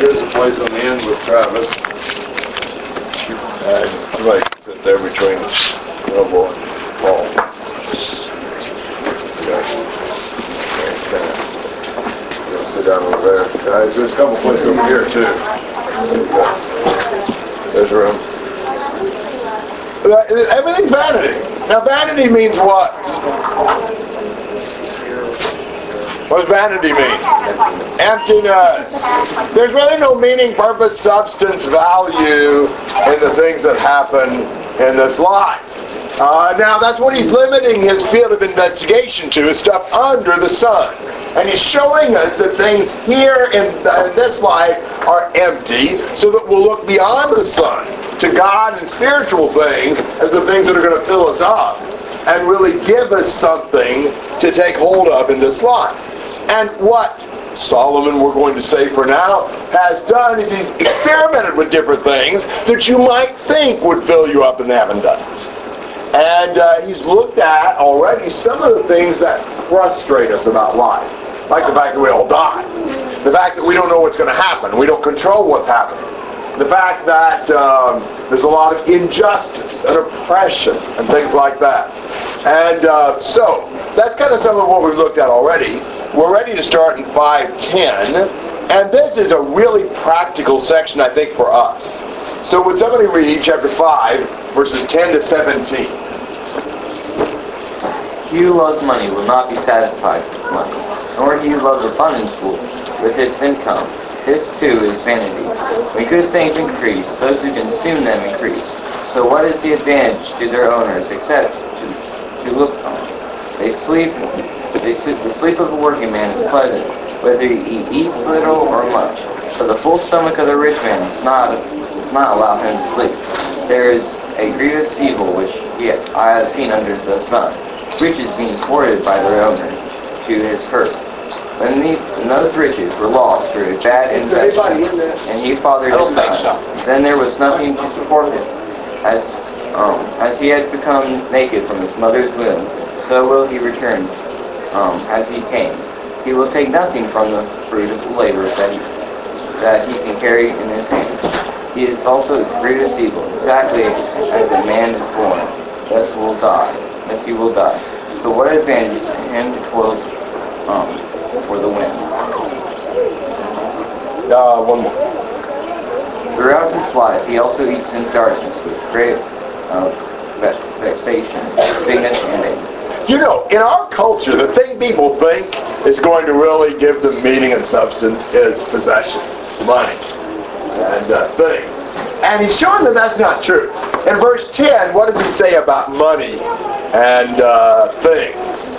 here's a place on the end with Travis. And somebody sit there between Noble and Paul. Okay. Thanks, man. You to sit down over there? Guys, there's a couple places over here too. There's room. Uh, Everything's vanity. Now, vanity means what? What does vanity mean? Emptiness. There's really no meaning, purpose, substance, value in the things that happen in this life. Uh, now, that's what he's limiting his field of investigation to, is stuff under the sun. And he's showing us that things here in, in this life are empty, so that we'll look beyond the sun to God and spiritual things as the things that are going to fill us up and really give us something to take hold of in this life. And what Solomon, we're going to say for now, has done is he's experimented with different things that you might think would fill you up and haven't done it. And uh, he's looked at already some of the things that frustrate us about life. Like the fact that we all die. The fact that we don't know what's going to happen. We don't control what's happening. The fact that um, there's a lot of injustice and oppression and things like that. And uh, so, that's kind of some of what we've looked at already. We're ready to start in 510. And this is a really practical section, I think, for us. So would somebody read chapter 5, verses 10 to 17? He who loves money will not be satisfied with money, nor he who loves abundance will with its income. This too is vanity. When good things increase, those who consume them increase. So what is the advantage to their owners except to, to look on? They sleep. They. The sleep of a working man is pleasant, whether he eats little or much. But the full stomach of the rich man does not does not allow him to sleep. There is a grievous evil which yet I have seen under the sun riches being hoarded by their owner to his hurt. When, these, when those riches were lost through bad investment, and he fathered his son, then there was nothing to support him. As um, as he had become naked from his mother's womb, so will he return um, as he came. He will take nothing from the fruit of the labor that he, that he can carry in his hand. He is also the greatest evil, exactly as a man is born, thus will die, thus he will die. So what advantage to him who toils um, for the wind? Uh, one more. Throughout his life, he also eats in darkness with great uh, vexation, sickness, and. You know, in our culture, the thing people think is going to really give them meaning and substance is possession, money, and uh, things. And he's showing that that's not true. In verse 10, what does he say about money and uh, things?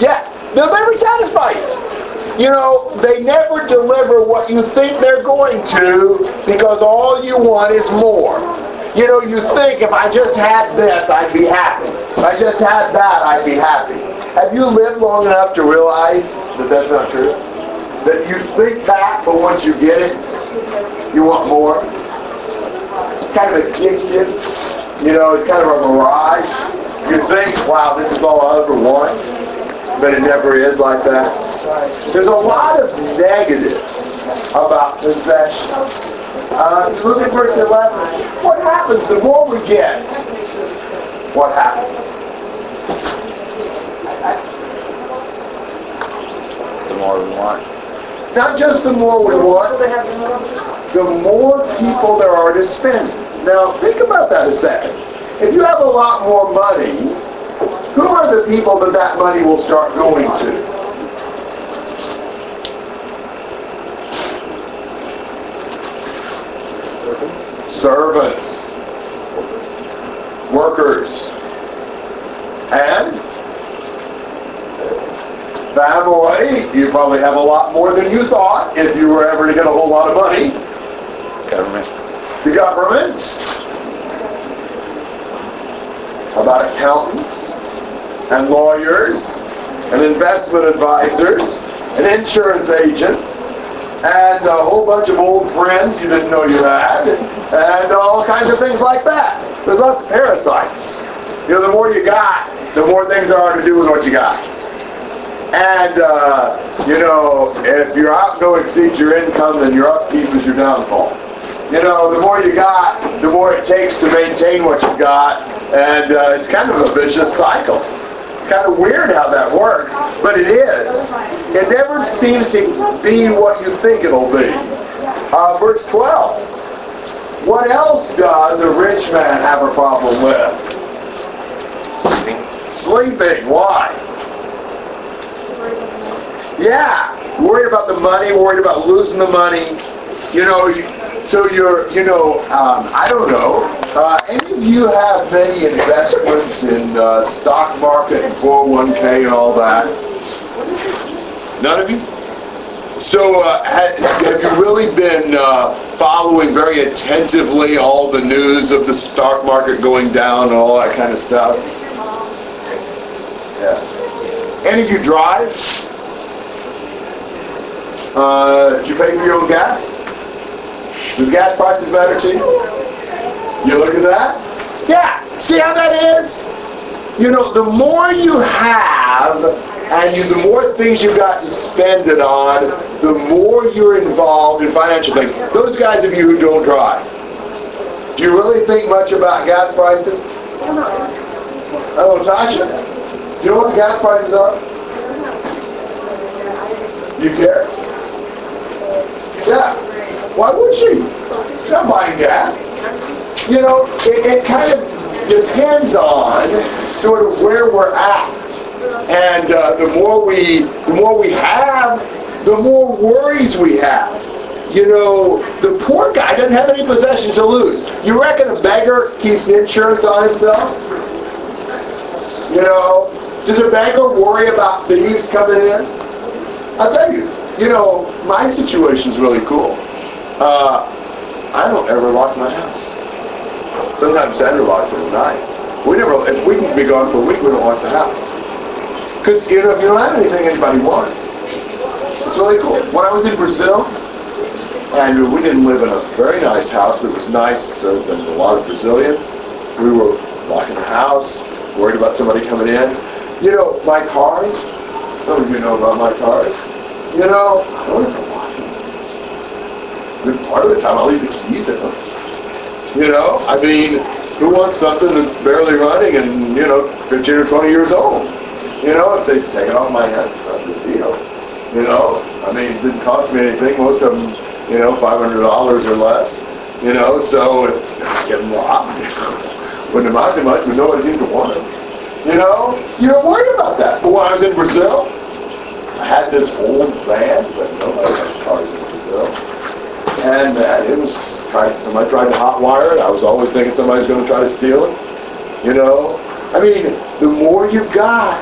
Yeah, they'll never satisfy you. You know, they never deliver what you think they're going to because all you want is more. You know, you think if I just had this, I'd be happy. If I just had that, I'd be happy. Have you lived long enough to realize that that's not true? That you think that, but once you get it, you want more? It's kind of addictive. You know, it's kind of a mirage. You think, wow, this is all I ever want, but it never is like that. There's a lot of negatives about possession. Uh, look at verse 11. What happens the more we get? What happens? The more we want. Not just the more we want, the more people there are to spend. Now, think about that a second. If you have a lot more money, who are the people that that money will start going to? Servants, workers, and family. You probably have a lot more than you thought if you were ever to get a whole lot of money. Government. The government. About accountants and lawyers and investment advisors and insurance agents and a whole bunch of old friends you didn't know you had and all kinds of things like that. There's lots of parasites. You know, the more you got, the more things there are to do with what you got. And uh, you know, if your outgo exceeds your income, then your upkeep is your downfall. You know, the more you got, the more it takes to maintain what you got, and uh, it's kind of a vicious cycle. It's kind of weird how that works, but it is. It never seems to be what you think it'll be. Uh, verse 12. What else does a rich man have a problem with? Sleeping. Sleeping. Why? Yeah, worried about the money, worried about losing the money. You know, you- so you're, you know, um, I don't know. Uh, any of you have many investments in uh, stock market and 401k and all that? None of you? So uh, ha- have you really been uh, following very attentively all the news of the stock market going down and all that kind of stuff? Yeah. Any of you drive? Uh, did you pay for your own gas? Does gas prices matter to you? You look at that? Yeah. See how that is? You know, the more you have, and you, the more things you've got to spend it on, the more you're involved in financial things. Those guys of you who don't drive, do you really think much about gas prices? Hello, Tasha. Do you know what the gas prices are? You care? Yeah. Why would she? She's not buying gas. You know, it, it kind of depends on sort of where we're at. And uh, the more we, the more we have, the more worries we have. You know, the poor guy doesn't have any possessions to lose. You reckon a beggar keeps insurance on himself? You know, does a beggar worry about thieves coming in? I'll tell you, you know, my situation's really cool. Uh, I don't ever lock my house. Sometimes Sandra locks it at night. We never, if we can be gone for a week, we don't lock the house. Because, you know, if you don't have anything anybody wants, it's really cool. When I was in Brazil, and we didn't live in a very nice house, but it was nicer than a lot of Brazilians. We were locking the house, worried about somebody coming in. You know, my cars, some of you know about my cars. You know, I don't ever Good part of the time I'll leave the keys in them. You know, I mean, who wants something that's barely running and, you know, 15 or 20 years old? You know, if they take it off my hands, it's a deal. You know, I mean, it didn't cost me anything. Most of them, you know, $500 or less. You know, so if I them robbed, wouldn't amount to much, but nobody seemed to want them. You know, you don't worry about that. But when I was in Brazil, I had this old van, but nobody has cars in Brazil. And man, it was trying, somebody tried to hotwire it. I was always thinking somebody's going to try to steal it. You know, I mean, the more you got,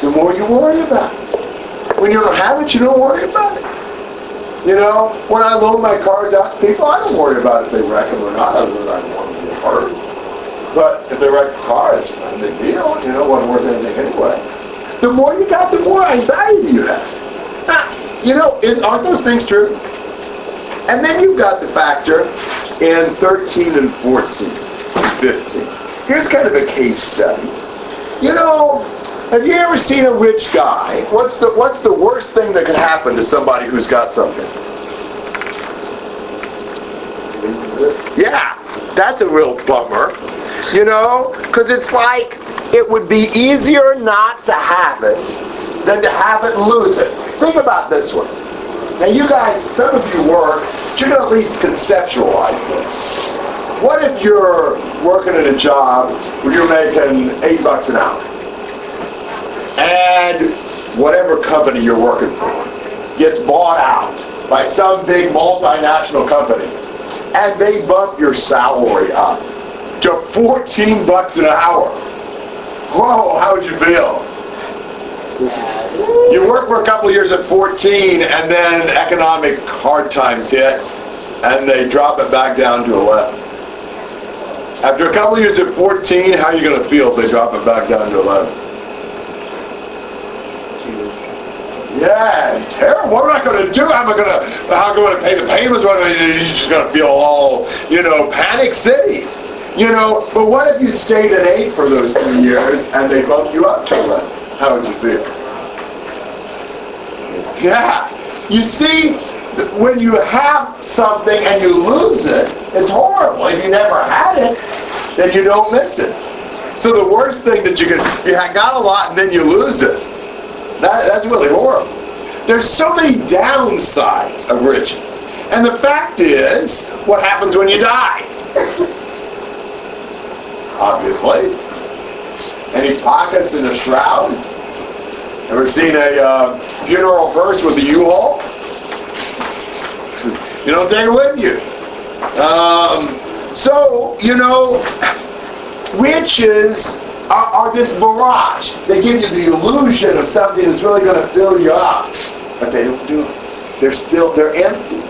the more you worry about it. When you don't have it, you don't worry about it. You know, when I loan my cars out to people, I don't worry about if they wreck them or not, I don't want them to get hurt. But if they wreck the car, it's not a big deal. You know, it wasn't worth anything anyway. The more you got, the more anxiety you have. Now, you know, it, aren't those things true? And then you've got the factor in 13 and 14, 15. Here's kind of a case study. You know, have you ever seen a rich guy? What's the what's the worst thing that could happen to somebody who's got something? Yeah, that's a real bummer. You know, because it's like it would be easier not to have it than to have it and lose it. Think about this one. Now you guys, some of you work, but you can at least conceptualize this. What if you're working at a job where you're making eight bucks an hour? And whatever company you're working for gets bought out by some big multinational company and they bump your salary up to 14 bucks an hour. Whoa, how would you feel? You work for a couple years at 14 and then economic hard times hit and they drop it back down to 11. After a couple years at 14, how are you going to feel if they drop it back down to 11? Yeah, terrible. What am I going to do? How am I going to, how am I going to pay the payments? What am I, you're just going to feel all, you know, panic city. You know, but what if you stayed at 8 for those three years and they bumped you up to 11? How would you feel? Yeah. You see, when you have something and you lose it, it's horrible. If you never had it, then you don't miss it. So the worst thing that you can, you got a lot and then you lose it. That, that's really horrible. There's so many downsides of riches. And the fact is, what happens when you die? Obviously. Any pockets in a shroud? Ever seen a uh, funeral hearse with a U-Haul? You don't take it with you. Um, so, you know, riches are, are, this mirage. They give you the illusion of something that's really going to fill you up. But they don't do it. They're still, they're empty.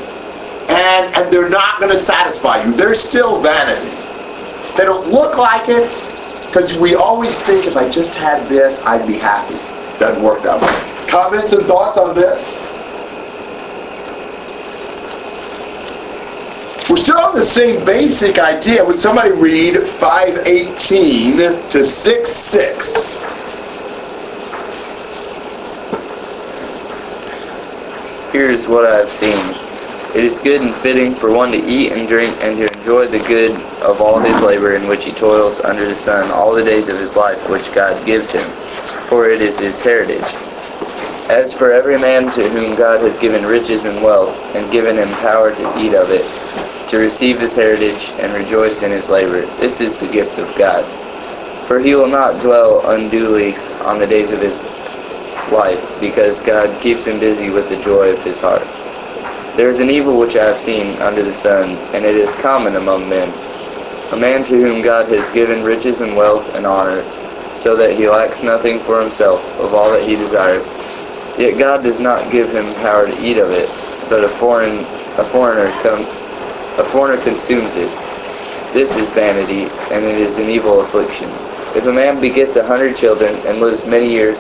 And, and they're not going to satisfy you. They're still vanity. They don't look like it because we always think if I just had this, I'd be happy. Doesn't work that way. Comments and thoughts on this? We're still on the same basic idea. Would somebody read 518 to 66? Here's what I have seen. It is good and fitting for one to eat and drink and to enjoy the good of all his labor in which he toils under the sun all the days of his life which God gives him, for it is his heritage. As for every man to whom God has given riches and wealth, and given him power to eat of it, to receive his heritage and rejoice in his labor. This is the gift of God. For he will not dwell unduly on the days of his life, because God keeps him busy with the joy of his heart. There is an evil which I have seen under the sun, and it is common among men. A man to whom God has given riches and wealth and honor, so that he lacks nothing for himself of all that he desires. Yet God does not give him power to eat of it, but a foreign a foreigner come, a foreigner consumes it. This is vanity, and it is an evil affliction. If a man begets a hundred children and lives many years,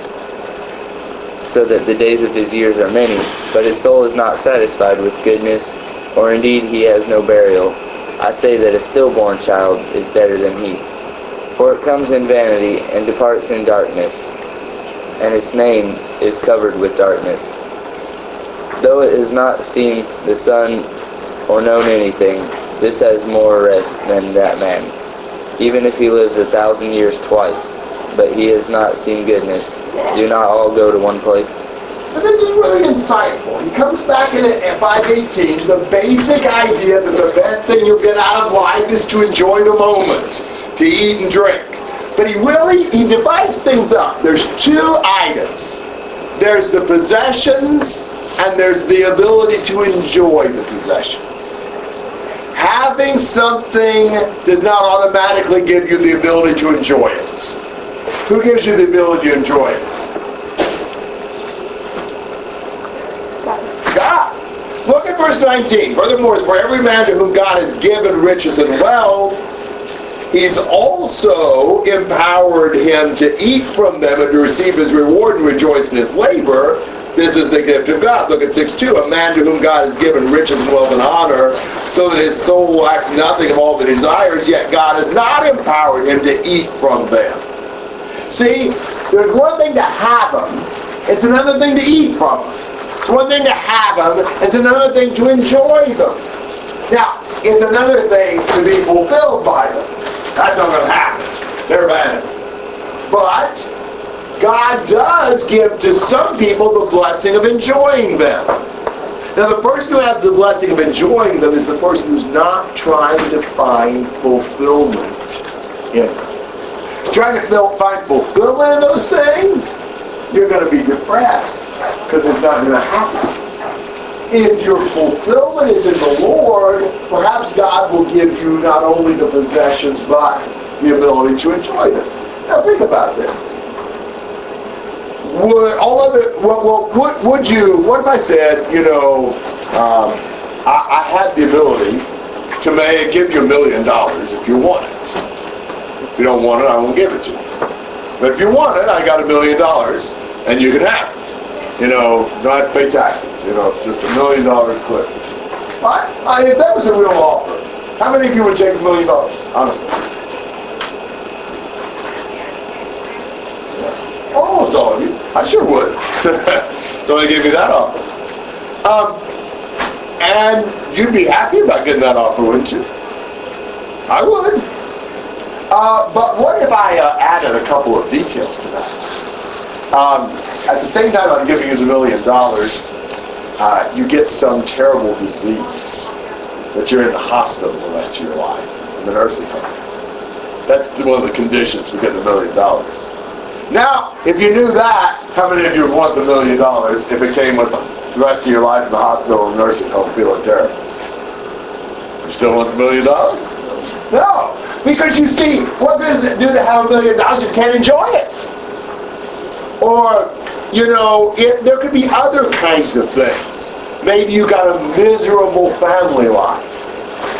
so that the days of his years are many, but his soul is not satisfied with goodness, or indeed he has no burial, I say that a stillborn child is better than he. For it comes in vanity and departs in darkness, and its name is covered with darkness. Though it has not seen the sun or known anything, this has more rest than that man, even if he lives a thousand years twice. But he has not seen goodness. Do not all go to one place? But this is really insightful. He comes back in at 518 to the basic idea that the best thing you'll get out of life is to enjoy the moment, to eat and drink. But he really, he divides things up. There's two items. There's the possessions and there's the ability to enjoy the possessions having something does not automatically give you the ability to enjoy it. Who gives you the ability to enjoy it? God. Look at verse 19. Furthermore, for every man to whom God has given riches and wealth, He's also empowered him to eat from them and to receive his reward and rejoice in his labor. This is the gift of God. Look at 6.2. A man to whom God has given riches and wealth and honor, so that his soul lacks nothing of all the desires, yet God has not empowered him to eat from them. See, there's one thing to have them, it's another thing to eat from them. One thing to have them, it's another thing to enjoy them. Now, it's another thing to be fulfilled by them. That's not going to happen. They're vanity. But God does give to some people the blessing of enjoying them. Now, the person who has the blessing of enjoying them is the person who's not trying to find fulfillment in them. Trying to find fulfillment in those things, you're going to be depressed because it's not going to happen. If your fulfillment is in the Lord, perhaps God will give you not only the possessions, but the ability to enjoy them. Now think about this would all of it, well, would, would you, what if I said, you know, um, I, I, had the ability to may give you a million dollars if you want it. If you don't want it, I won't give it to you. But if you want it, I got a million dollars and you can have it. You know, to pay taxes. You know, it's just a million dollars quick. I, I, if that was a real offer, how many of you would take a million dollars, honestly? Almost all of you. I sure would. Somebody gave me that offer. Um, and you'd be happy about getting that offer, wouldn't you? I would. Uh, but what if I uh, added a couple of details to that? Um, at the same time I'm giving you the million dollars, uh, you get some terrible disease that you're in the hospital the rest of your life, in the nursing home. That's one of the conditions for getting a million dollars. Now, if you knew that, how many of you would want the million dollars if it came with the rest of your life in the hospital or nursing home feeling terrible? You still want the million dollars? No. Because you see, what does it do to have a million dollars? You can't enjoy it. Or, you know, it, there could be other kinds of things. Maybe you got a miserable family life.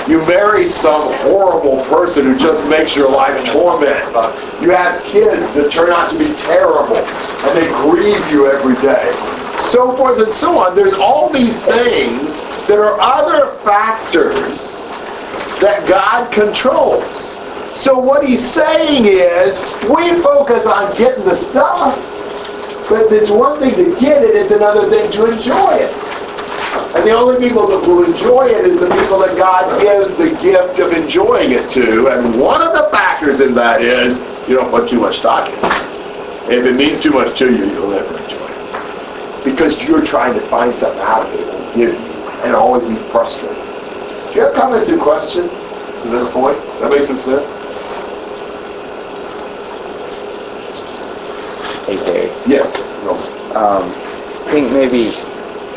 You marry some horrible person who just makes your life torment. Uh, you have kids that turn out to be terrible and they grieve you every day. So forth and so on. There's all these things that are other factors that God controls. So what he's saying is, we focus on getting the stuff, but it's one thing to get it, it's another thing to enjoy it. And the only people that will enjoy it is the people that God gives the gift of enjoying it to. And one of the factors in that is you don't put too much stock in it. If it means too much to you, you'll never enjoy it. Because you're trying to find something out of it will give you and always be frustrated. Do you have comments and questions to this point? That make some sense? Hey Barry. Yes. No. Um, I think maybe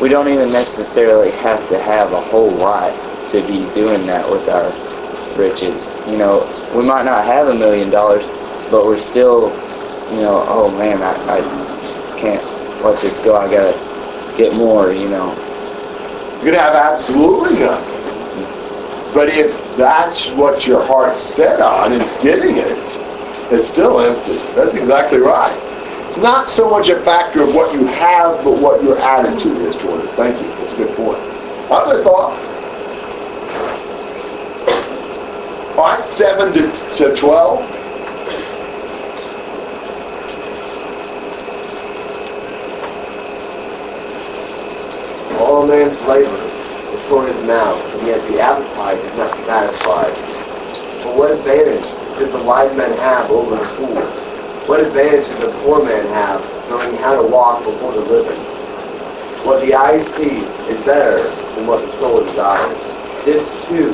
we don't even necessarily have to have a whole lot to be doing that with our riches. You know, we might not have a million dollars, but we're still, you know, oh man, I, I can't let this go. I gotta get more, you know. You can have absolutely nothing. But if that's what your heart's set on, is getting it, it's still empty. That's exactly right. It's not so much a factor of what you have, but what your attitude is toward it. Thank you. That's a good point. Other thoughts? All right, 7 to, to 12. All man's labor is for his mouth, and yet the appetite is not satisfied. But what advantage does the wise man have over the fool? What advantage does the poor man have knowing how to walk before the living? What the eye sees is better than what the soul desires. This too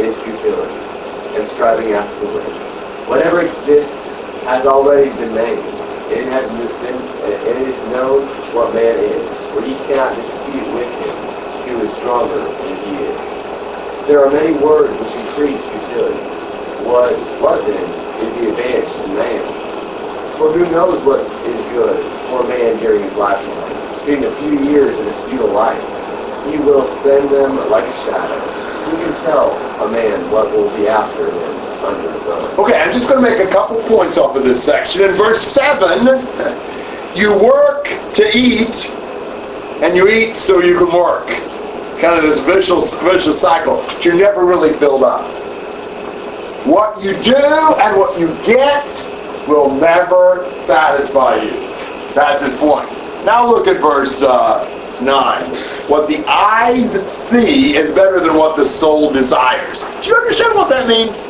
is futility and striving after the wind. Whatever exists has already been made. It has been, it is known what man is, for he cannot dispute with him who is stronger than he is. There are many words which increase futility. What, what then is the advantage to man? For who knows what is good for a man during his lifetime? Being a few years in his futile life, he will spend them like a shadow. Who can tell a man what will be after him under the sun? Okay, I'm just going to make a couple points off of this section. In verse 7, you work to eat, and you eat so you can work. Kind of this vicious, vicious cycle. You're never really filled up. What you do and what you get will never satisfy you. That's his point. Now look at verse uh, 9. What the eyes see is better than what the soul desires. Do you understand what that means?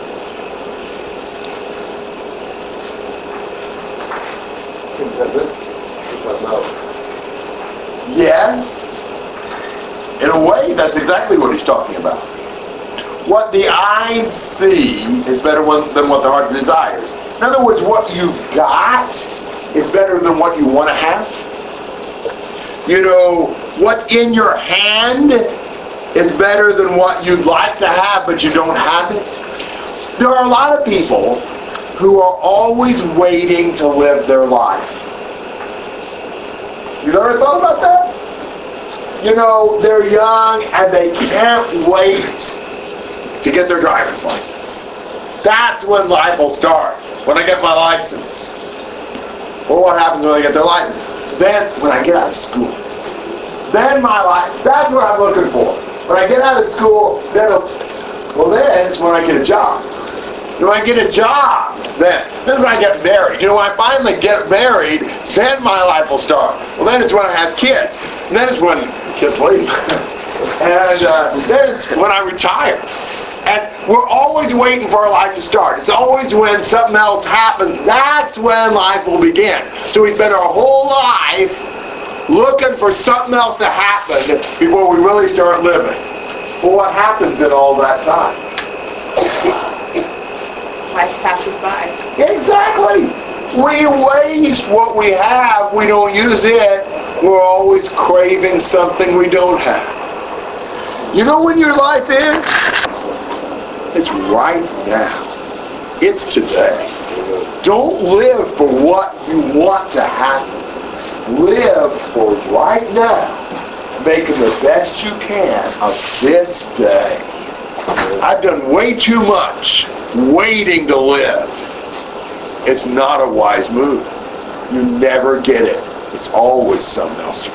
Yes. In a way, that's exactly what he's talking about. What the eyes see is better than what the heart desires. In other words, what you've got is better than what you want to have. You know, what's in your hand is better than what you'd like to have, but you don't have it. There are a lot of people who are always waiting to live their life. You ever thought about that? You know, they're young and they can't wait to get their driver's license. That's when life will start. When I get my license. Or what happens when I get their license? Then, when I get out of school. Then my life, that's what I'm looking for. When I get out of school, then well then it's when I get a job. When I get a job, then, then when I get married. You know, when I finally get married, then my life will start. Well, then it's when I have kids. And then it's when kids leave. and uh, then it's when I retire. And we're always waiting for our life to start. It's always when something else happens, that's when life will begin. So we spend our whole life looking for something else to happen before we really start living. Well, what happens in all that time? Life passes by. Exactly. We waste what we have. We don't use it. We're always craving something we don't have. You know when your life is? It's right now. It's today. Don't live for what you want to happen. Live for right now, making the best you can of this day. I've done way too much waiting to live. It's not a wise move. You never get it. It's always something else.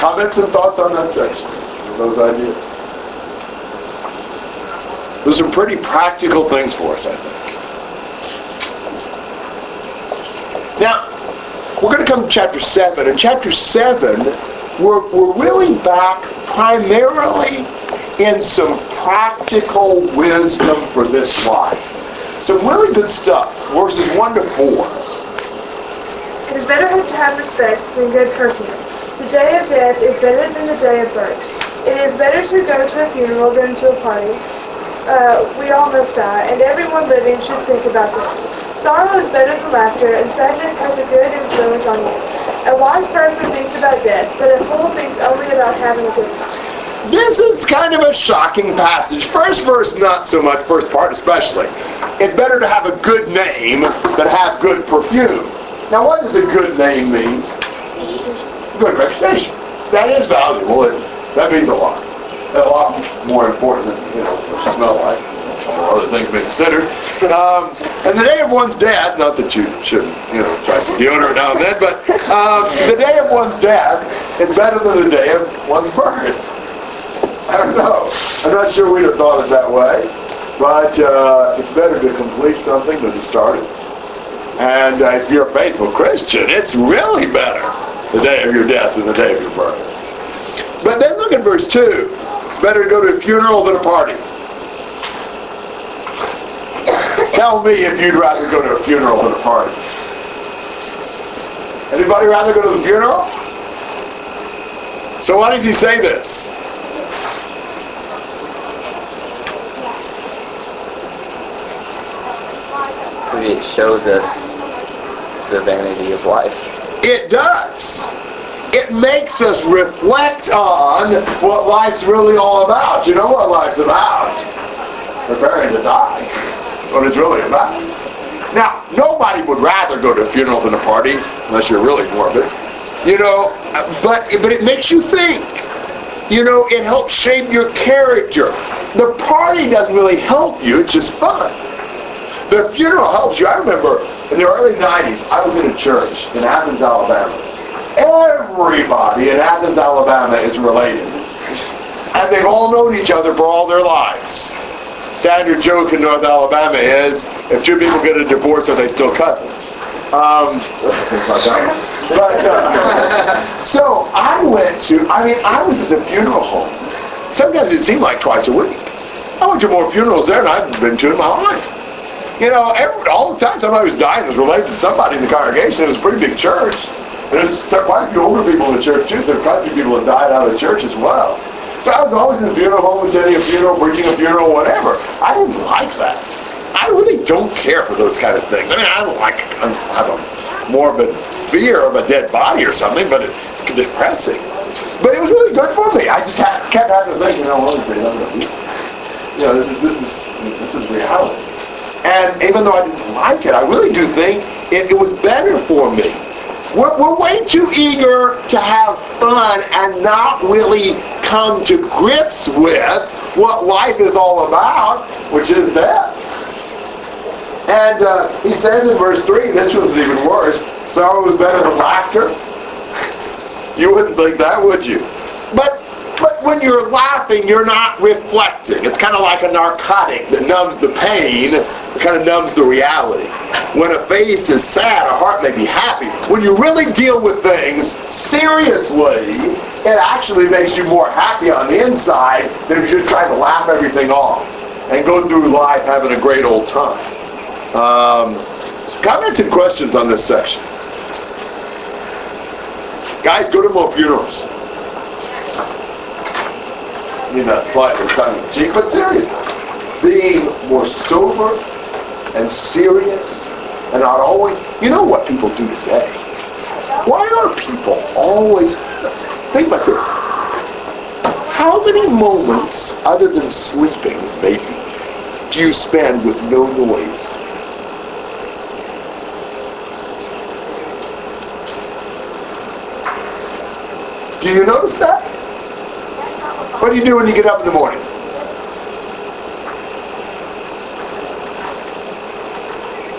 Comments and thoughts on that section? Those ideas? Those are pretty practical things for us, I think. Now, we're going to come to chapter 7. In chapter 7, we're, we're really back primarily in some practical wisdom for this life. Some really good stuff. Verses 1 to 4. It is better to have respect than good perfume. The day of death is better than the day of birth. It is better to go to a funeral than to a party. Uh, we all must die, and everyone living should think about this. Sorrow is better than laughter, and sadness has a good influence on you. A wise person thinks about death, but a fool thinks only about having a good time. This is kind of a shocking passage. First verse, not so much. First part, especially. It's better to have a good name than have good perfume. Now, what does a good name mean? Good reputation. That is valuable, that means a lot. A lot more important than, you know, what you smell like. Other things being considered. Um, and the day of one's death, not that you shouldn't, you know, try some deodorant now and then, but um, the day of one's death is better than the day of one's birth. I don't know. I'm not sure we'd have thought it that way, but uh, it's better to complete something than to start it. And uh, if you're a faithful Christian, it's really better the day of your death than the day of your birth. But then look at verse 2. It's better to go to a funeral than a party. Tell me if you'd rather go to a funeral than a party. Anybody rather go to the funeral? So why does he say this? It shows us the vanity of life. It does. It makes us reflect on what life's really all about. You know what life's about? Preparing to die. What it's really about. Now, nobody would rather go to a funeral than a party, unless you're really morbid. You know, but but it makes you think. You know, it helps shape your character. The party doesn't really help you, it's just fun. The funeral helps you. I remember in the early 90s, I was in a church in Athens, Alabama. Everybody in Athens, Alabama is related. And they've all known each other for all their lives. Standard joke in North Alabama is, if two people get a divorce, are they still cousins? Um, but, uh, so I went to, I mean, I was at the funeral home. Sometimes it seemed like twice a week. I went to more funerals there than I've been to in my life. You know, every, all the time somebody was dying was related to somebody in the congregation. It was a pretty big church. There's quite a few older people in the church too, so there's quite a few people that died out of the church as well. So I was always in the funeral home, attending a funeral, preaching a funeral, whatever. I didn't like that. I really don't care for those kind of things. I mean, I don't like, I have a morbid fear of a dead body or something, but it's depressing. But it was really good for me. I just kept having to think, you know, well, you know, this is this is this is reality. And even though I didn't like it, I really do think it, it was better for me. We're, we're way too eager to have fun and not really come to grips with what life is all about, which is death. And uh, he says in verse 3, this was even worse, sorrow is better than laughter. you wouldn't think that, would you? But But when you're laughing, you're not reflecting. It's kind of like a narcotic that numbs the pain, kind of numbs the reality. When a face is sad, a heart may be happy. When you really deal with things seriously, it actually makes you more happy on the inside than if you just try to laugh everything off and go through life having a great old time. Um, comments and questions on this section? Guys, go to more funerals. Mean that slightly tongue in cheek, but seriously. Being more sober and serious and not always, you know what people do today? Why are people always, think about this. How many moments, other than sleeping, maybe, do you spend with no noise? Do you notice that? What do you do when you get up in the morning?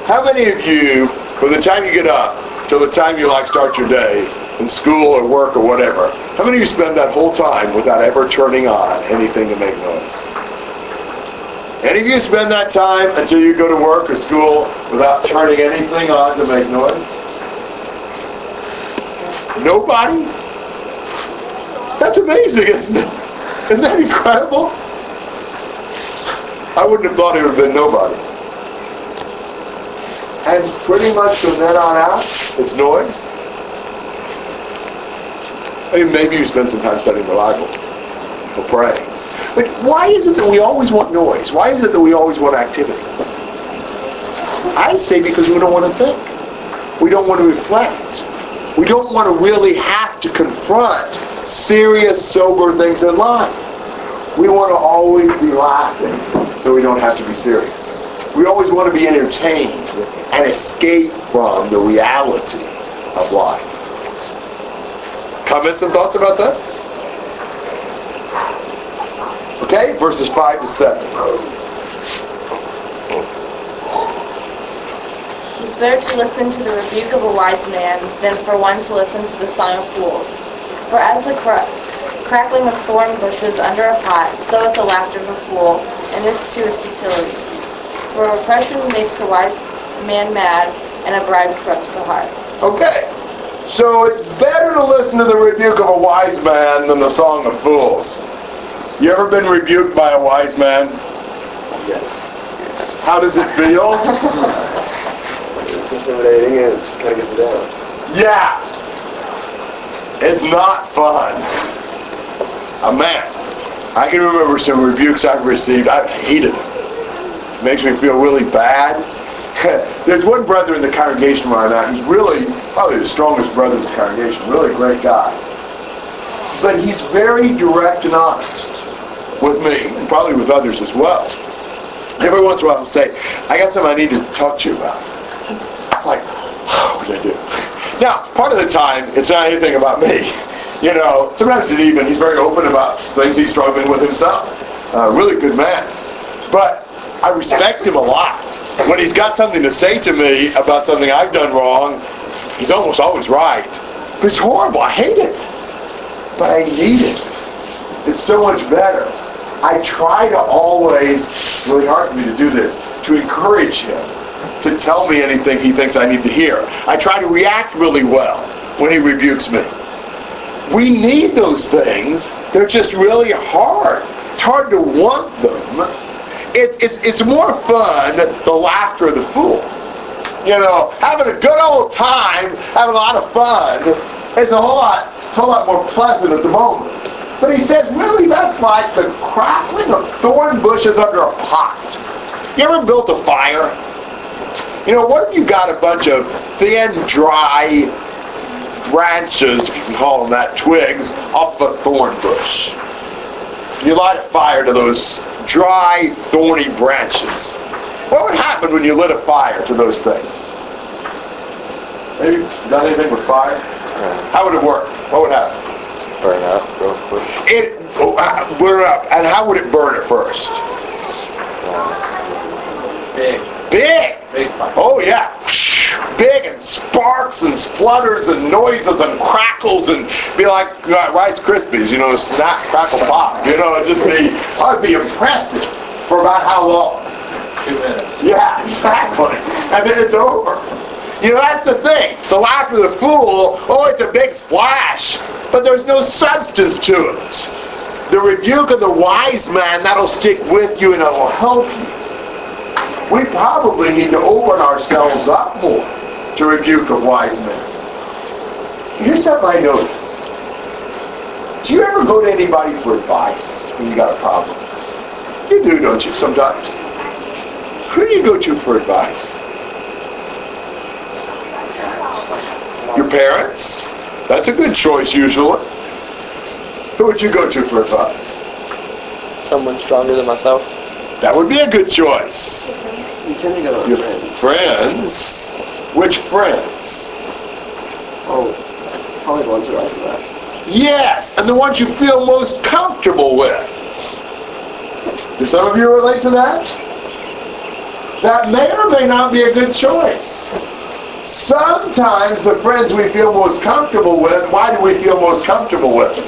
How many of you, from the time you get up till the time you like start your day in school or work or whatever, how many of you spend that whole time without ever turning on anything to make noise? Any of you spend that time until you go to work or school without turning anything on to make noise? Nobody? That's amazing, isn't it? Isn't that incredible? I wouldn't have thought it would have been nobody. And pretty much from then on out, it's noise. I mean, maybe you spend some time studying the Bible or praying. But why is it that we always want noise? Why is it that we always want activity? I say because we don't want to think. We don't want to reflect. We don't want to really have to confront serious, sober things in life. We want to always be laughing so we don't have to be serious. We always want to be entertained and escape from the reality of life. Comments and thoughts about that? Okay, verses 5 to 7. It's better to listen to the rebuke of a wise man than for one to listen to the song of fools. For as the cra- crackling of thorn bushes under a pot, so is the laughter of a fool, and this too is futility. For oppression makes a wise man mad, and a bribe corrupts the heart. Okay, so it's better to listen to the rebuke of a wise man than the song of fools. You ever been rebuked by a wise man? Yes. How does it feel? It's intimidating and kind of gets it down. Yeah. It's not fun. Man, I can remember some rebukes I've received. I've hated them. Makes me feel really bad. There's one brother in the congregation right now. He's really probably the strongest brother in the congregation. Really great guy. But he's very direct and honest with me, and probably with others as well. Every once in a while he'll say, I got something I need to talk to you about. It's like, what did I do? Now, part of the time, it's not anything about me. You know, sometimes it's even, he's very open about things he's struggling with himself. Uh, really good man. But I respect him a lot. When he's got something to say to me about something I've done wrong, he's almost always right. But it's horrible. I hate it. But I need it. It's so much better. I try to always, really hard for me to do this, to encourage him to tell me anything he thinks I need to hear. I try to react really well when he rebukes me. We need those things. They're just really hard. It's hard to want them. It, it, it's more fun, the laughter of the fool. You know, having a good old time, having a lot of fun, is a whole lot, it's a whole lot more pleasant at the moment. But he says, really, that's like the crackling of thorn bushes under a pot. You ever built a fire? You know, what if you got a bunch of thin, dry branches, if you can call them that, twigs, off a thorn bush? You light a fire to those dry, thorny branches. What would happen when you lit a fire to those things? Maybe done anything with fire? How would it work? What would happen? Burn up real quick. It oh, uh, burn up, and how would it burn at first? Big, Big. big. Oh yeah. big and sparks and splutters and noises and crackles and be like uh, Rice Krispies, you know, snap, crackle, pop. You know, it'd just be, I'd be impressive for about how long? Two minutes. Yeah, exactly. And then it's over. You know, that's the thing. The laughter of the fool, oh, it's a big splash, but there's no substance to it. The rebuke of the wise man, that'll stick with you and it'll help you. We probably need to open ourselves up more to rebuke of wise men. Here's something I noticed. Do you ever go to anybody for advice when you got a problem? You do, don't you, sometimes? Who do you go to for advice? Your parents? That's a good choice usually. Who would you go to for advice? Someone stronger than myself. That would be a good choice. You tend to go Your friends. friends? Which friends? Oh, probably the ones who like you less. Yes, and the ones you feel most comfortable with. Do some of you relate to that? That may or may not be a good choice. Sometimes the friends we feel most comfortable with, why do we feel most comfortable with them?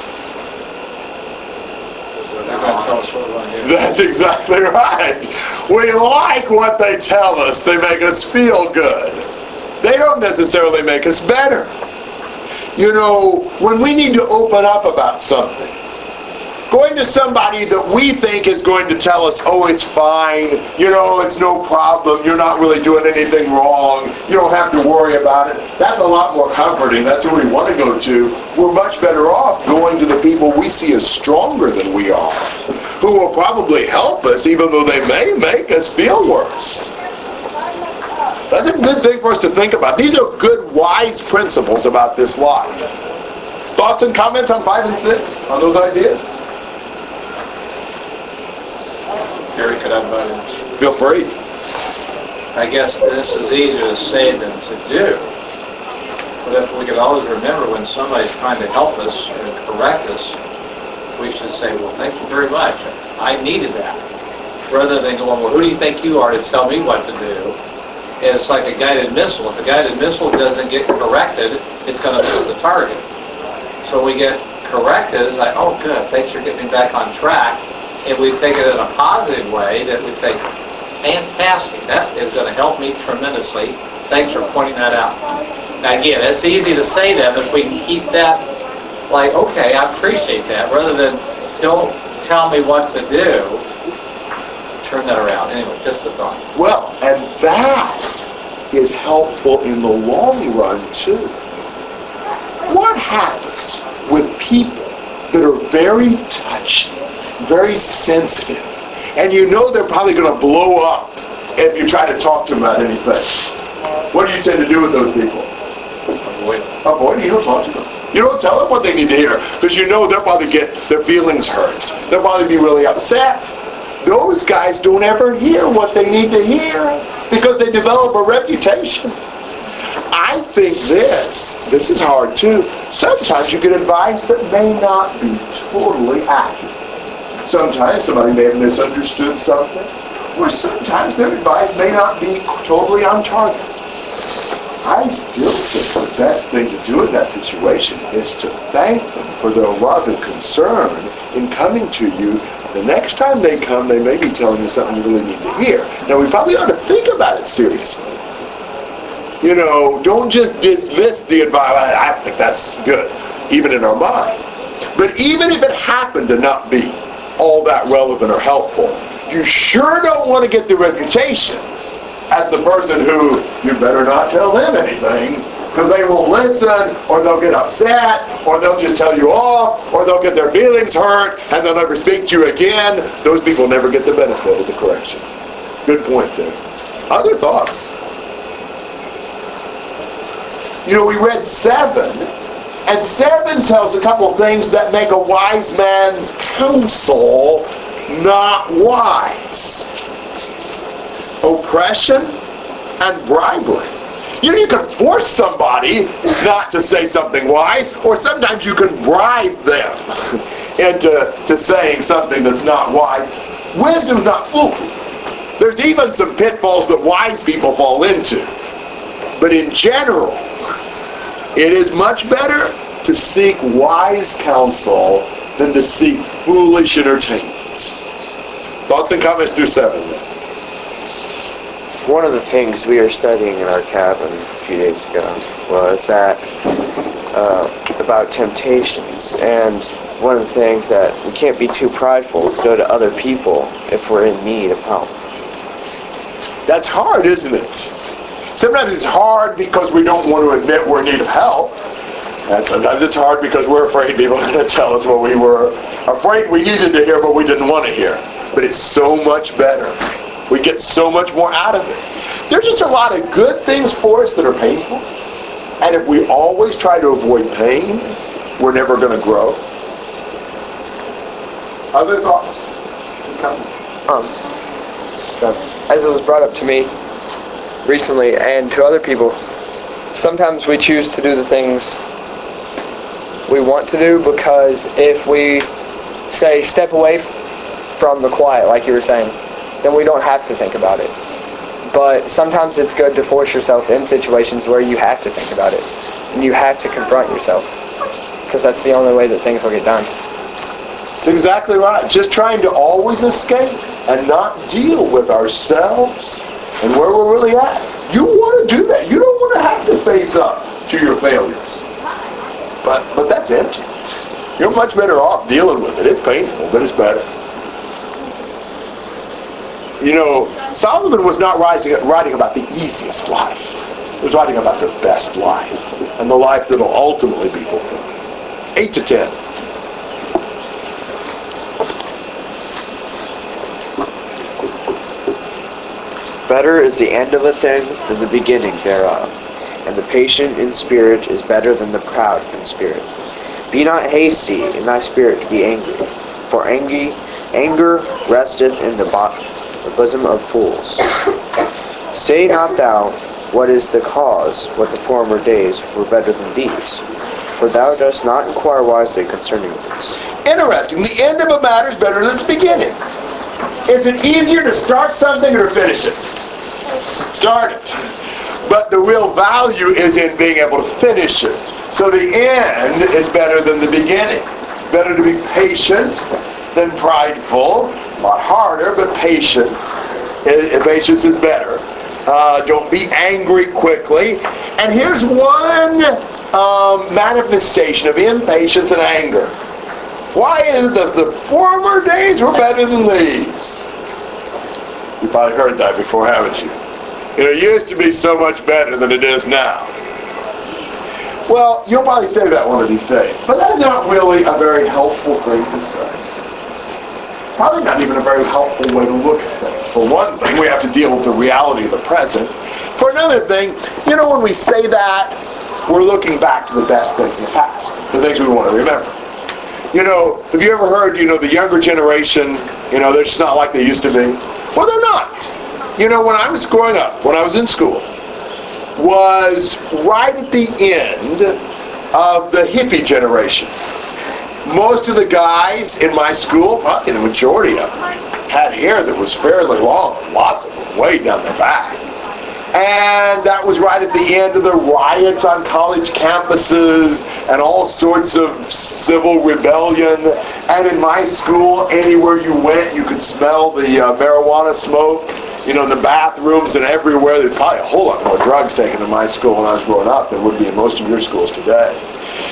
They're gonna tell us what we're gonna do. That's exactly right. We like what they tell us. They make us feel good. They don't necessarily make us better. You know, when we need to open up about something, going to somebody that we think is going to tell us, oh, it's fine, you know, it's no problem, you're not really doing anything wrong, you don't have to worry about it, that's a lot more comforting. That's who we want to go to. We're much better off going to the people we see as stronger than we are, who will probably help us, even though they may make us feel worse. That's a good thing for us to think about. These are good, wise principles about this life. Thoughts and comments on 5 and 6 on those ideas? Gary, could I butt in? Feel free. I guess this is easier to say than to do. But if we could always remember when somebody's trying to help us or correct us, we should say, well, thank you very much. I needed that. Rather than going, well, who do you think you are to tell me what to do? And it's like a guided missile. If a guided missile doesn't get corrected, it's going to miss the target. So we get corrected, it's like, oh, good, thanks for getting me back on track. If we take it in a positive way, that we say, fantastic, that is going to help me tremendously. Thanks for pointing that out. Now, again, it's easy to say that, but if we can keep that like, okay, I appreciate that, rather than don't tell me what to do, turn that around. Anyway, just a thought. Well, and that is helpful in the long run too. What happens with people that are very touchy, very sensitive, and you know they're probably going to blow up if you try to talk to them about anything? What do you tend to do with those people? Avoid Avoid, you don't talk to them. You don't tell them what they need to hear because you know they'll probably get their feelings hurt. They'll probably be really upset. Those guys don't ever hear what they need to hear because they develop a reputation. I think this, this is hard too. Sometimes you get advice that may not be totally accurate. Sometimes somebody may have misunderstood something, or sometimes their advice may not be totally on target. I still think the best thing to do in that situation is to thank them for their love and concern in coming to you. The next time they come, they may be telling you something you really need to hear. Now, we probably ought to think about it seriously. You know, don't just dismiss the advice. I think that's good, even in our mind. But even if it happened to not be all that relevant or helpful, you sure don't want to get the reputation as the person who you better not tell them anything because they won't listen or they'll get upset or they'll just tell you off or they'll get their feelings hurt and they'll never speak to you again. Those people never get the benefit of the correction. Good point there. Other thoughts? You know, we read seven, and seven tells a couple things that make a wise man's counsel not wise oppression and bribery. You know, you can force somebody not to say something wise, or sometimes you can bribe them into to saying something that's not wise. Wisdom's not foolproof. There's even some pitfalls that wise people fall into. But in general, it is much better to seek wise counsel than to seek foolish entertainment. Thoughts and comments through seven. One of the things we were studying in our cabin a few days ago was that uh, about temptations, and one of the things that we can't be too prideful to go to other people if we're in need of help. That's hard, isn't it? Sometimes it's hard because we don't want to admit we're in need of help. And sometimes it's hard because we're afraid people are going to tell us what we were afraid we needed to hear but we didn't want to hear. But it's so much better. We get so much more out of it. There's just a lot of good things for us that are painful. And if we always try to avoid pain, we're never going to grow. Other thoughts? Um, as it was brought up to me recently and to other people, sometimes we choose to do the things we want to do because if we say step away from the quiet, like you were saying, then we don't have to think about it. But sometimes it's good to force yourself in situations where you have to think about it and you have to confront yourself because that's the only way that things will get done. That's exactly right. Just trying to always escape and not deal with ourselves and where we're really at. You want to do that. You don't want to have to face up to your failures. But but that's empty. You're much better off dealing with it. It's painful, but it's better. You know, Solomon was not writing, writing about the easiest life. He was writing about the best life and the life that will ultimately be fulfilled. 8 to 10. Better is the end of a thing than the beginning thereof, and the patient in spirit is better than the proud in spirit. Be not hasty in thy spirit to be angry, for angry, anger resteth in the, bo- the bosom of fools. Say not thou, What is the cause? What the former days were better than these? For thou dost not inquire wisely concerning this. Interesting. The end of a matter is better than its beginning. Is it easier to start something or finish it? Start it. But the real value is in being able to finish it. So the end is better than the beginning. Better to be patient than prideful. A lot harder, but patient. Eh, Patience is better. Uh, don't be angry quickly. And here's one um, manifestation of impatience and anger. Why is that the former days were better than these? You've probably heard that before, haven't you? You know, it used to be so much better than it is now. Well, you'll probably say that one of these days, but that's not really a very helpful thing to say. Probably not even a very helpful way to look at things. For one thing, we have to deal with the reality of the present. For another thing, you know, when we say that, we're looking back to the best things in the past, the things we want to remember. You know, have you ever heard, you know, the younger generation, you know, they're just not like they used to be? Well, they're not. You know, when I was growing up, when I was in school, was right at the end of the hippie generation. Most of the guys in my school, probably the majority of them, had hair that was fairly long, lots of them way down their back. And that was right at the end of the riots on college campuses and all sorts of civil rebellion. And in my school, anywhere you went, you could smell the uh, marijuana smoke. You know, in the bathrooms and everywhere. There's probably a whole lot more drugs taken in my school when I was growing up than would be in most of your schools today.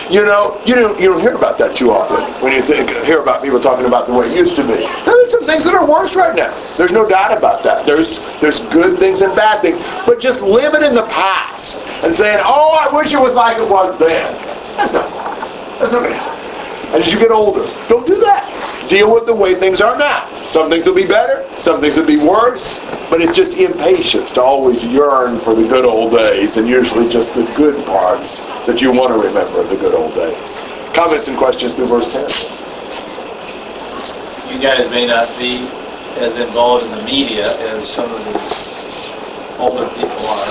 You know, you don't you don't hear about that too often when you think hear about people talking about the way it used to be. Now, there's some things that are worse right now. There's no doubt about that. There's there's good things and bad things, but just living in the past and saying, "Oh, I wish it was like it was then." That's not. That's not going to happen. And as you get older, don't do that. Deal with the way things are now. Some things will be better, some things will be worse, but it's just impatience to always yearn for the good old days and usually just the good parts that you want to remember of the good old days. Comments and questions through verse 10. You guys may not be as involved in the media as some of the older people are.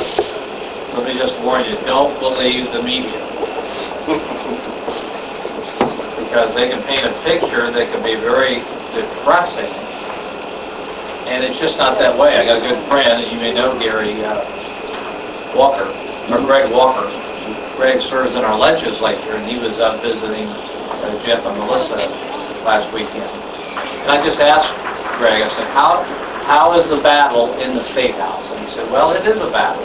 Let me just warn you, don't believe the media. Because they can paint a picture that can be very depressing. And it's just not that way. I got a good friend, and you may know Gary uh, Walker. or Greg Walker. Greg serves in our legislature, and he was up visiting uh, Jeff and Melissa last weekend. And I just asked Greg, I said, how, how is the battle in the State House? And he said, well, it is a battle.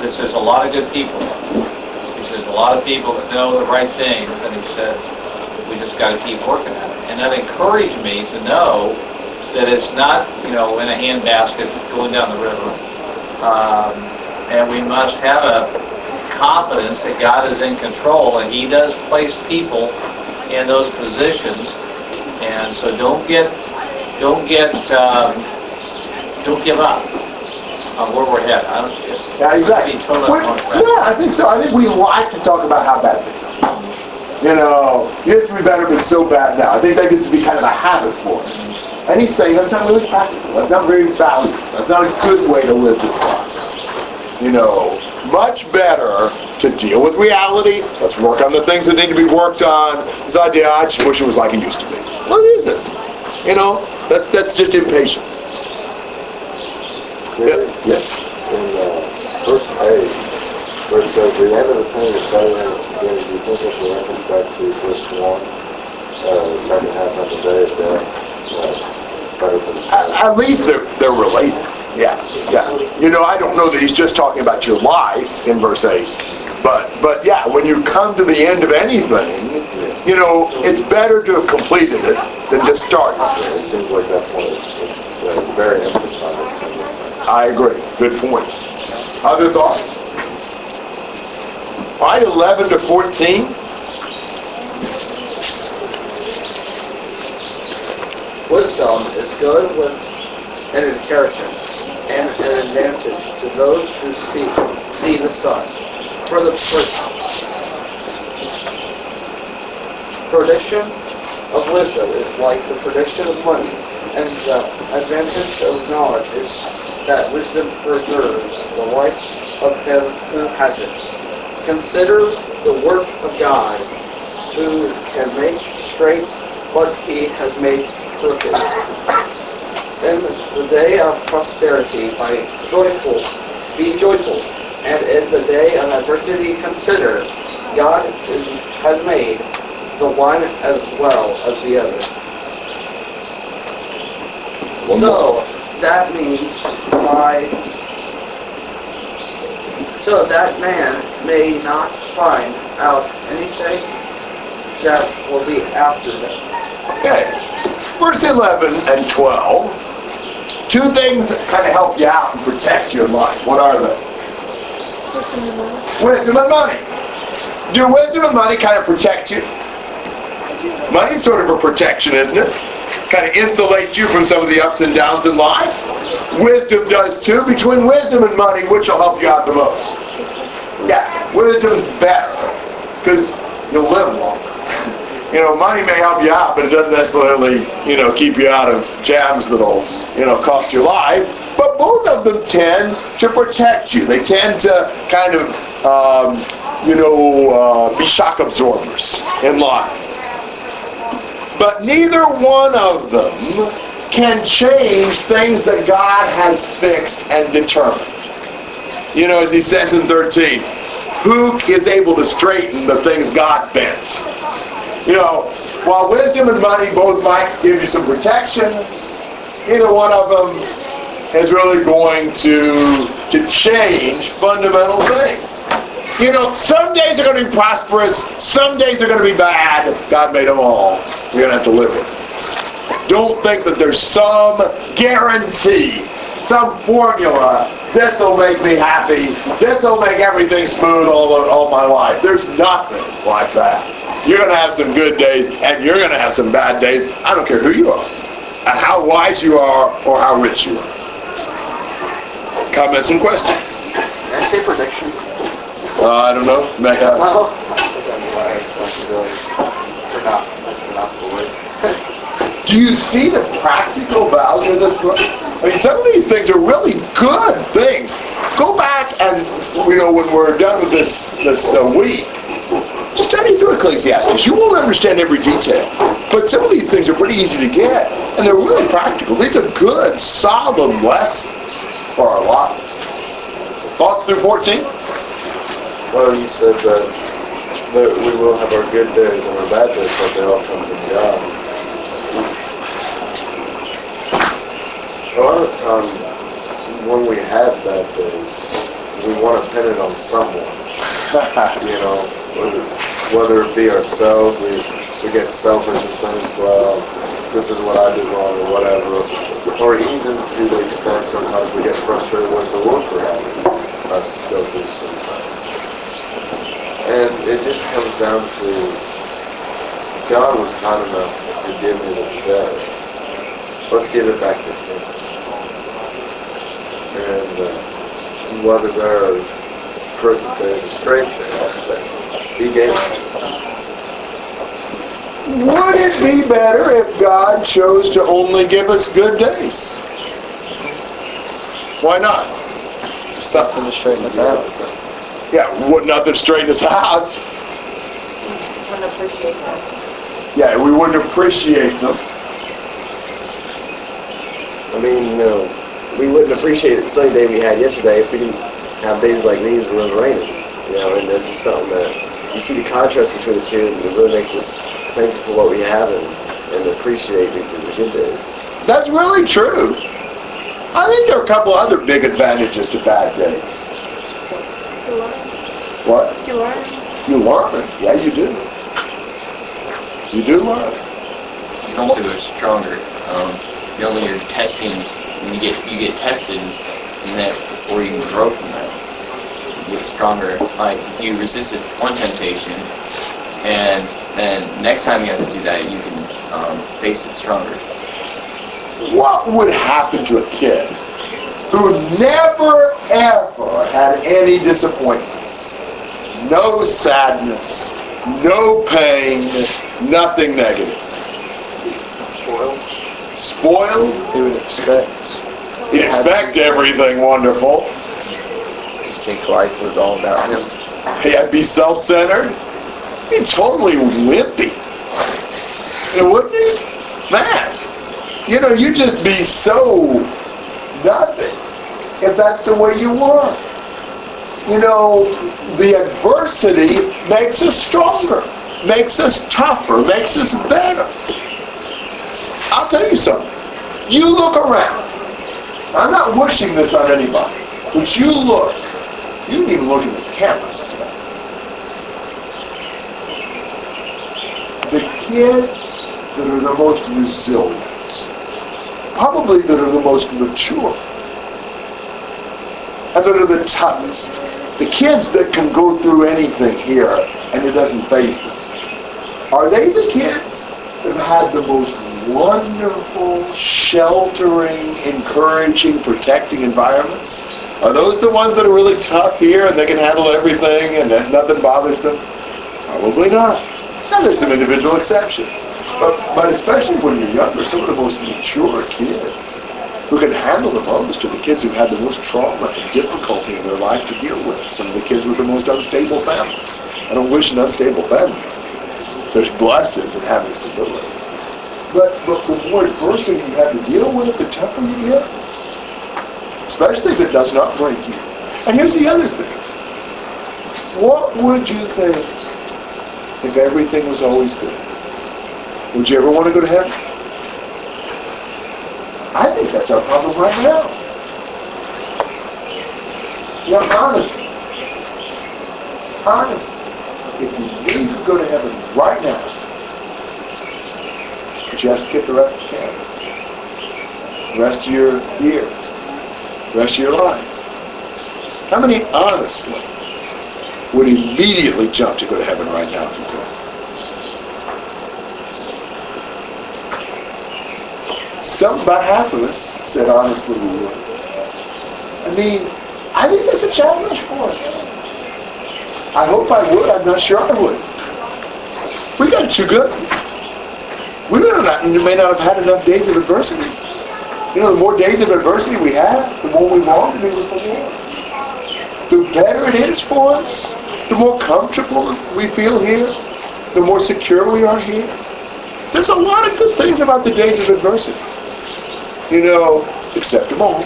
There's a lot of good people. He says, a lot of people that know the right things, and he said, we just got to keep working at it. And that encouraged me to know that it's not, you know, in a handbasket going down the river. Um, and we must have a confidence that God is in control, and He does place people in those positions. And so don't get, don't get, um, don't give up on where we're headed. I don't, Yeah, exactly. Totally. Yeah, I think so. I think we like to talk about how bad things are. You know, used to be better, but so bad now. I think that gets to be kind of a habit for us. And he's saying that's not really practical. That's not very valuable. That's not a good way to live this life. You know, much better to deal with reality. Let's work on the things that need to be worked on. This idea, I just wish it was like it used to be. Well, it isn't. You know, that's that's just impatience. Gary, Yes. in uh, verse 8, where it says, the end of the thing is better than do you think it's a reference back to verse 1, uh, second half of the day better than... At, at least they're, they're related. Yeah, yeah. You know, I don't know that he's just talking about your life in verse 8. But, but yeah, when you come to the end of anything, you know, it's better to have completed it than just started. Yeah, It seems like that's one it's, it's uh, very emphasized this. I agree. Good point. Other thoughts? Right, 11 to 14. Wisdom is good with an inheritance and an advantage to those who see, see the sun. For the prediction of wisdom is like the prediction of money, and the advantage of knowledge is that wisdom preserves the life of him who has it. Consider the work of God, who can make straight what he has made crooked. In the day of prosperity, by joyful, be joyful, and in the day of adversity, consider God is, has made the one as well as the other. One so that means by so that man may not find out anything that will be after them. Okay. Verse 11 and 12. Two things that kind of help you out and protect your life. What are they? Wisdom and money. Do wisdom and money kind of protect you? Money's sort of a protection, isn't it? Kind of insulates you from some of the ups and downs in life. Wisdom does too. Between wisdom and money, which will help you out the most? Yeah, wisdom's better because you'll live longer. You know, money may help you out, but it doesn't necessarily, you know, keep you out of jams that'll, you know, cost your life. But both of them tend to protect you. They tend to kind of, um, you know, uh, be shock absorbers in life. But neither one of them can change things that God has fixed and determined. You know, as he says in 13, who is able to straighten the things God bent? You know, while wisdom and money both might give you some protection, either one of them is really going to to change fundamental things. You know, some days are going to be prosperous, some days are going to be bad. God made them all. You're going to have to live with it. Don't think that there's some guarantee, some formula. This will make me happy. This will make everything smooth all, all my life. There's nothing like that. You're going to have some good days, and you're going to have some bad days. I don't care who you are, and how wise you are, or how rich you are. Comments and questions? Can I say prediction? Uh, I don't know. May have. Well, Do you see the practical value of this book? I mean, some of these things are really good things. Go back and, you know, when we're done with this this uh, week, study through Ecclesiastes. You won't understand every detail, but some of these things are pretty easy to get, and they're really practical. These are good, solid lessons for our lives. Thoughts through 14? Well, you said that, that we will have our good days and our bad days, but they all come from God. A lot of times, when we have bad days, we want to pin it on someone. you know, whether, whether it be ourselves, we, we get selfish and think, well, this is what I did wrong or whatever. Or even to the extent sometimes we get frustrated with the Lord for having us go through sometimes. And it just comes down to God was kind enough to give me this day. Let's give it back to Him. And uh, whether there are crooked days, straight days, He gave me. Would it be better if God chose to only give us good days? Why not? Something to straighten us out. Yeah, would nothing straighten us out? We Wouldn't appreciate that. Yeah, we wouldn't appreciate them. I mean, you know, we wouldn't appreciate the sunny day we had yesterday if we didn't have days like these where it was raining. You know, and this is something that you see the contrast between the two, and it really makes us thankful for what we have and, and appreciate the, the good days. That's really true. I think there are a couple other big advantages to bad days. You learn. What? You learn. You learn. Yeah, you do. You do learn. You also get stronger. Um, you know, when you're testing, when you get you get tested and that before you can grow from that, you get stronger. Like if you resisted one temptation, and then next time you have to do that, you can um, face it stronger. What would happen to a kid who never ever had any disappointments? No sadness, no pain, nothing negative. Spoiled. He would expect. You expect everything wonderful. I think life was all about him. He'd be self-centered. He'd Be totally wimpy. You know, wouldn't he? Man, you know, you'd just be so nothing if that's the way you were. You know, the adversity makes us stronger, makes us tougher, makes us better. I'll tell you something. You look around. I'm not wishing this on anybody, but you look. You didn't even look at this camera. The kids that are the most resilient, probably that are the most mature, and that are the toughest. The kids that can go through anything here and it doesn't faze them. Are they the kids that have had the most wonderful, sheltering, encouraging, protecting environments? Are those the ones that are really tough here and they can handle everything and nothing bothers them? Probably not. Now there's some individual exceptions. But, but especially when you're younger, some of the most mature kids who can handle the most are the kids who've had the most trauma and difficulty in their life to deal with. Some of the kids with the most unstable families. I don't wish an unstable family. There's blessings in having stability. But, but the more adversity you have to deal with, the tougher you get. Especially if it does not break you. And here's the other thing. What would you think if everything was always good? Would you ever want to go to heaven? I think that's our problem right now. Yeah, honestly. Honestly. If you you could go to heaven right now, to skip the rest of the camp. The rest of your years. The rest of your life. How many honestly would immediately jump to go to heaven right now if you could? Some, about half of us said honestly we would. I mean, I think that's a challenge for us. I hope I would. I'm not sure I would. We got it too good. We may not, may not have had enough days of adversity. You know, the more days of adversity we have, the more we long to be with the Lord. The better it is for us, the more comfortable we feel here, the more secure we are here. There's a lot of good things about the days of adversity. You know, accept them all.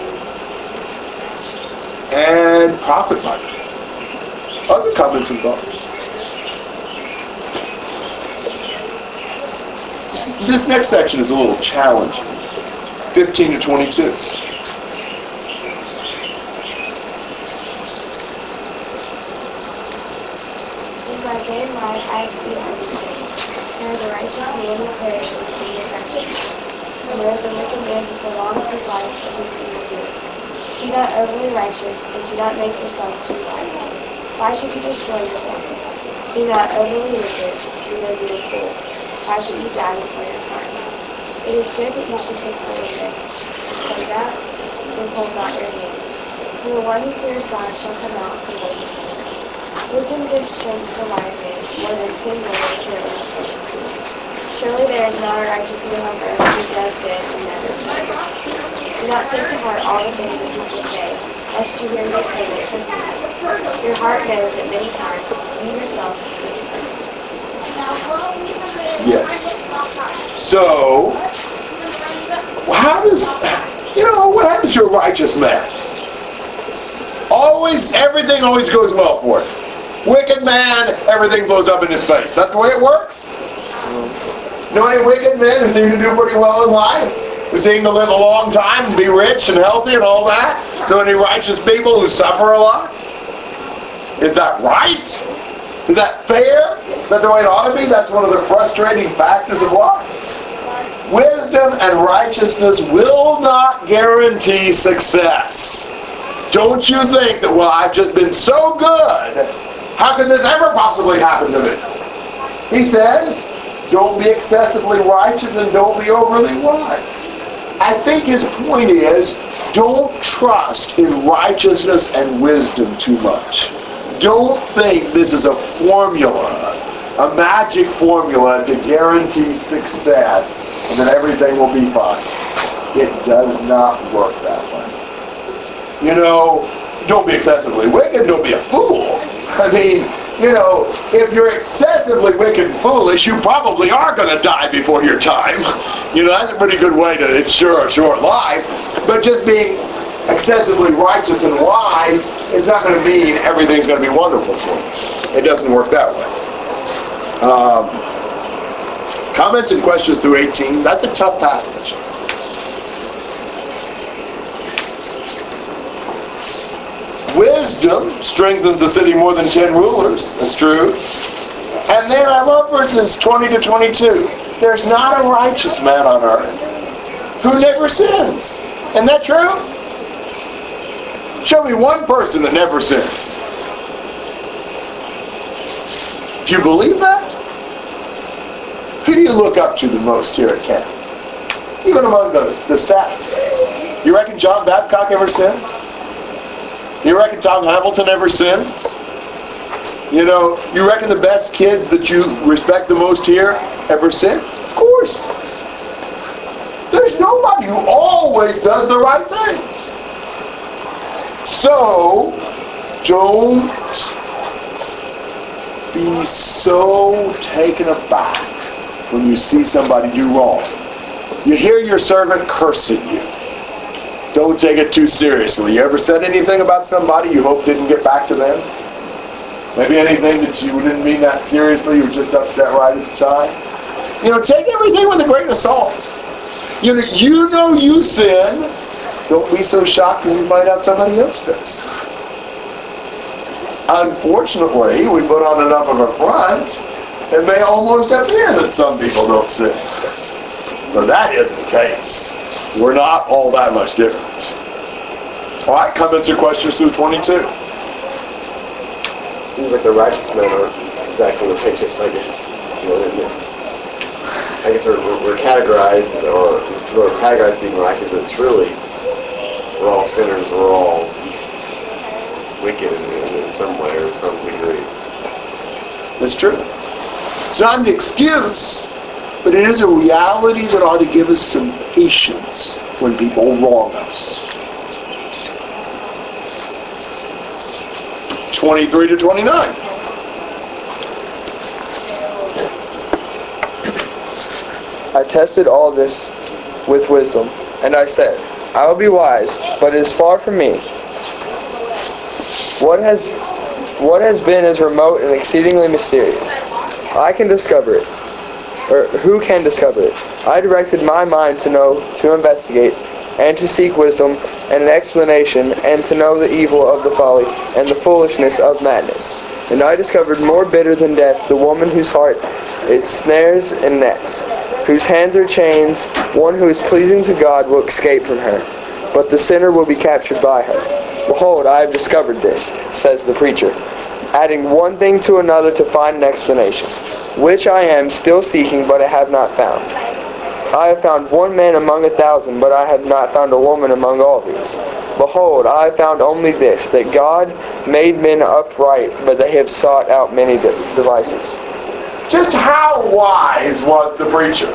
And profit by them. Other comments and thoughts? This- next section is a little challenging. 15 to 22. In my vain life I have seen everything. There is a righteous man who perishes in his actions, and there is a wicked man who prolongs his life in his evildoing. Be not overly righteous, and do not make yourself too wise. Why should you destroy yourself? Be not overly wicked, you may be a fool. Why should you die before your time? It is good that you should take hold of this. Say that, hold not your hand. For the one who fears God shall come out from wisdom. Wisdom gives strength to wise man, more than ten millions to innocent. Surely there is not a righteous man on earth who does good and never. Do not take to heart all the things that people say, lest you hear them say proceed. Your heart knows that many times you yourself mispronounce. Yes. So, how does, you know, what happens to a righteous man? Always, everything always goes well for him. Wicked man, everything blows up in his face. That's the way it works? Know any wicked men who seem to do pretty well in life? Who seem to live a long time and be rich and healthy and all that? Know any righteous people who suffer a lot? Is that right? Is that fair? Is that the way it ought to be? That's one of the frustrating factors of life. Wisdom and righteousness will not guarantee success. Don't you think that, well, I've just been so good, how can this ever possibly happen to me? He says, don't be excessively righteous and don't be overly wise. I think his point is, don't trust in righteousness and wisdom too much. Don't think this is a formula, a magic formula to guarantee success and that everything will be fine. It does not work that way. You know, don't be excessively wicked, don't be a fool. I mean, you know, if you're excessively wicked and foolish, you probably are going to die before your time. You know, that's a pretty good way to ensure a short life. But just being excessively righteous and wise is not going to mean everything's going to be wonderful for you. It doesn't work that way. Um, comments and questions through 18, that's a tough passage. Wisdom strengthens a city more than 10 rulers. That's true. And then I love verses 20 to 22. There's not a righteous man on earth who never sins. Isn't that true? Show me one person that never sins. Do you believe that? Who do you look up to the most here at camp? Even among the, the staff. You reckon John Babcock ever sins? You reckon Tom Hamilton ever sins? You know, you reckon the best kids that you respect the most here ever sin? Of course. There's nobody who always does the right thing. So, don't be so taken aback when you see somebody do wrong. You hear your servant cursing you. Don't take it too seriously. You ever said anything about somebody you hope didn't get back to them? Maybe anything that you didn't mean that seriously, you were just upset right at the time? You know, take everything with a grain of salt. You know, you know you sin. Don't be so shocked when you find out somebody else does. Unfortunately, we put on enough of a front, it may almost appear that some people don't sin. But that isn't the case. We're not all that much different. All right, comments or questions through 22? Seems like the righteous men are exactly righteous, I guess. They're- I guess we're, we're categorized, or we're categorized being righteous, but it's really, we're all sinners, we're all wicked in, in, in some way or some degree. That's true. It's not an excuse, but it is a reality that ought to give us some patience when people wrong us. 23 to 29. I tested all this with wisdom, and I said, I will be wise, but it is far from me. What has What has been is remote and exceedingly mysterious. I can discover it. Or who can discover it? I directed my mind to know, to investigate, and to seek wisdom and an explanation, and to know the evil of the folly and the foolishness of madness. And I discovered more bitter than death the woman whose heart is snares and nets, whose hands are chains. One who is pleasing to God will escape from her, but the sinner will be captured by her. Behold, I have discovered this, says the preacher, adding one thing to another to find an explanation, which I am still seeking, but I have not found. I have found one man among a thousand, but I have not found a woman among all these. Behold, I have found only this, that God made men upright, but they have sought out many de- devices. Just how wise was the preacher?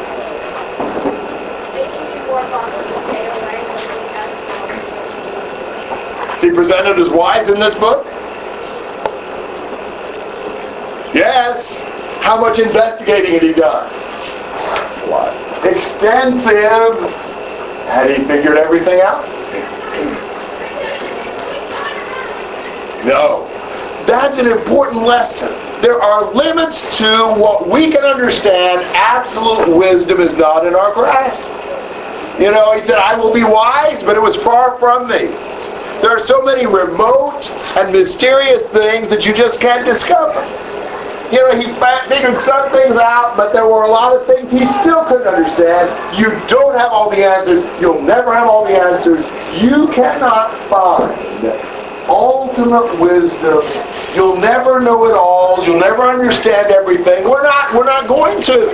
Is he presented as wise in this book? Yes. How much investigating had he done? What? Extensive. Had he figured everything out? No. That's an important lesson. There are limits to what we can understand. Absolute wisdom is not in our grasp. You know, he said, I will be wise, but it was far from me. There are so many remote and mysterious things that you just can't discover. You know, he figured some things out, but there were a lot of things he still couldn't understand. You don't have all the answers. You'll never have all the answers. You cannot find ultimate wisdom. You'll never know it all. You'll never understand everything. We're not we're not going to.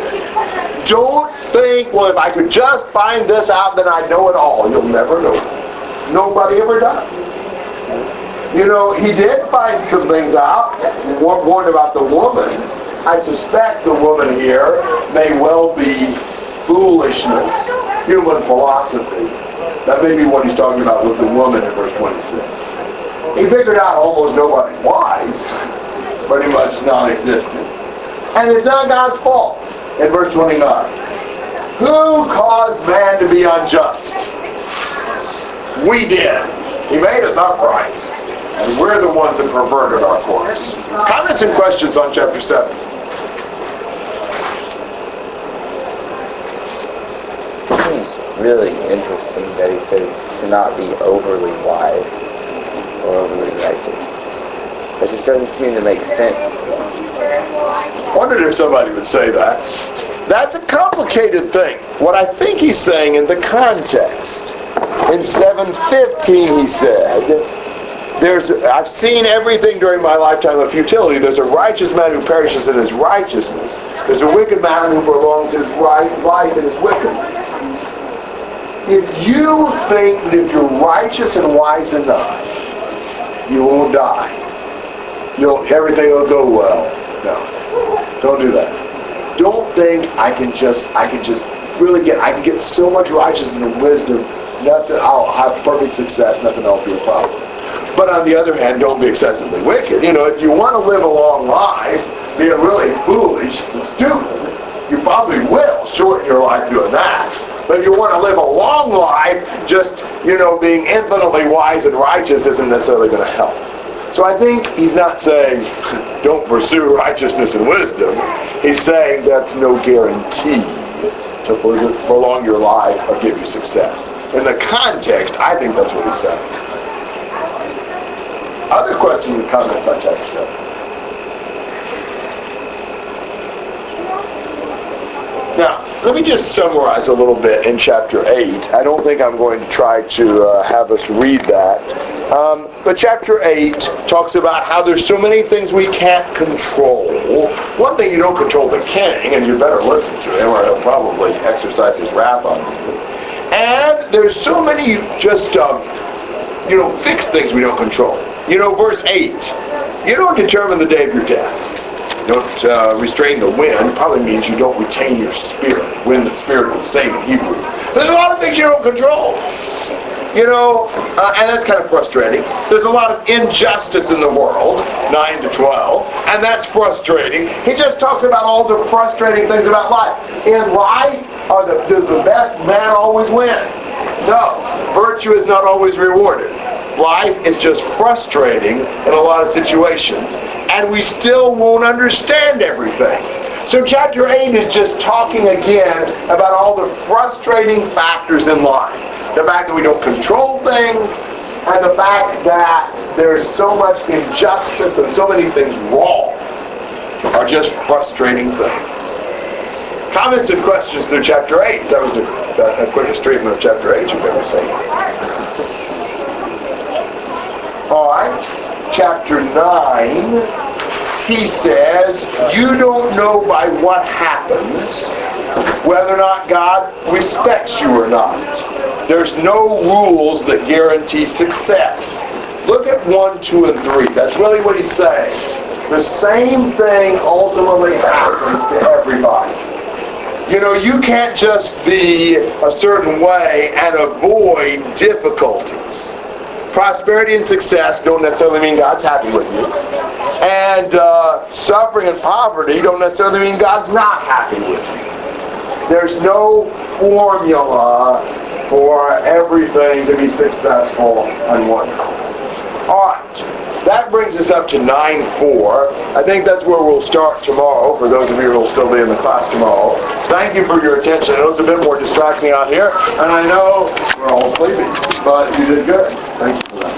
Don't think, well, if I could just find this out, then I'd know it all. You'll never know. Nobody ever does. You know, he did find some things out. Warned about the woman. I suspect the woman here may well be foolishness, human philosophy. That may be what he's talking about with the woman in verse 26. He figured out almost nobody wise, pretty much non-existent. And it's not God's fault. In verse 29, who caused man to be unjust? We did. He made us upright. And we're the ones that perverted our course. Comments and questions on chapter 7? seems really interesting that he says to not be overly wise overly righteous. It just doesn't seem to make sense. Wondered if somebody would say that. That's a complicated thing. What I think he's saying in the context, in 715 he said, there's I've seen everything during my lifetime of futility. There's a righteous man who perishes in his righteousness. There's a wicked man who prolongs his right life in his wickedness. If you think that you're righteous and wise enough, you won't die. You'll everything will go well. No. Don't do that. Don't think I can just I can just really get I can get so much righteousness and wisdom, nothing I'll have perfect success, nothing else will be a problem. But on the other hand, don't be excessively wicked. You know, if you want to live a long life, being really foolish and stupid, you probably will shorten your life doing that. But if you want to live a long life, just, you know, being infinitely wise and righteous isn't necessarily going to help. So I think he's not saying don't pursue righteousness and wisdom. He's saying that's no guarantee to prolong your life or give you success. In the context, I think that's what he's saying. Other questions and comments on chapter 7? Now, let me just summarize a little bit in chapter 8. I don't think I'm going to try to uh, have us read that. Um, but chapter 8 talks about how there's so many things we can't control. One thing you don't control the king, and you better listen to him or he'll probably exercise his wrath on you. And there's so many just, um, you know, fixed things we don't control. You know, verse 8, you don't determine the day of your death don't uh, restrain the wind probably means you don't retain your spirit. Wind and spirit are the same in Hebrew. There's a lot of things you don't control. You know, uh, and that's kind of frustrating. There's a lot of injustice in the world, 9 to 12, and that's frustrating. He just talks about all the frustrating things about life. In life, are the, does the best man always win? No. Virtue is not always rewarded. Life is just frustrating in a lot of situations, and we still won't understand everything. So chapter 8 is just talking again about all the frustrating factors in life. The fact that we don't control things, and the fact that there's so much injustice and so many things wrong are just frustrating things. Comments and questions through chapter 8. That was a, a quickest treatment of chapter 8 you've ever seen. Right, chapter 9 he says, you don't know by what happens whether or not God respects you or not. There's no rules that guarantee success. Look at 1, 2, and 3. That's really what he's saying. The same thing ultimately happens to everybody. You know, you can't just be a certain way and avoid difficulties. Prosperity and success don't necessarily mean God's happy with you. And uh, suffering and poverty don't necessarily mean God's not happy with you. There's no formula for everything to be successful and wonderful. All right. That brings us up to 9-4. I think that's where we'll start tomorrow, for those of you who will still be in the class tomorrow. Thank you for your attention. I know it's a bit more distracting out here, and I know we're all sleepy, but you did good. Thank you.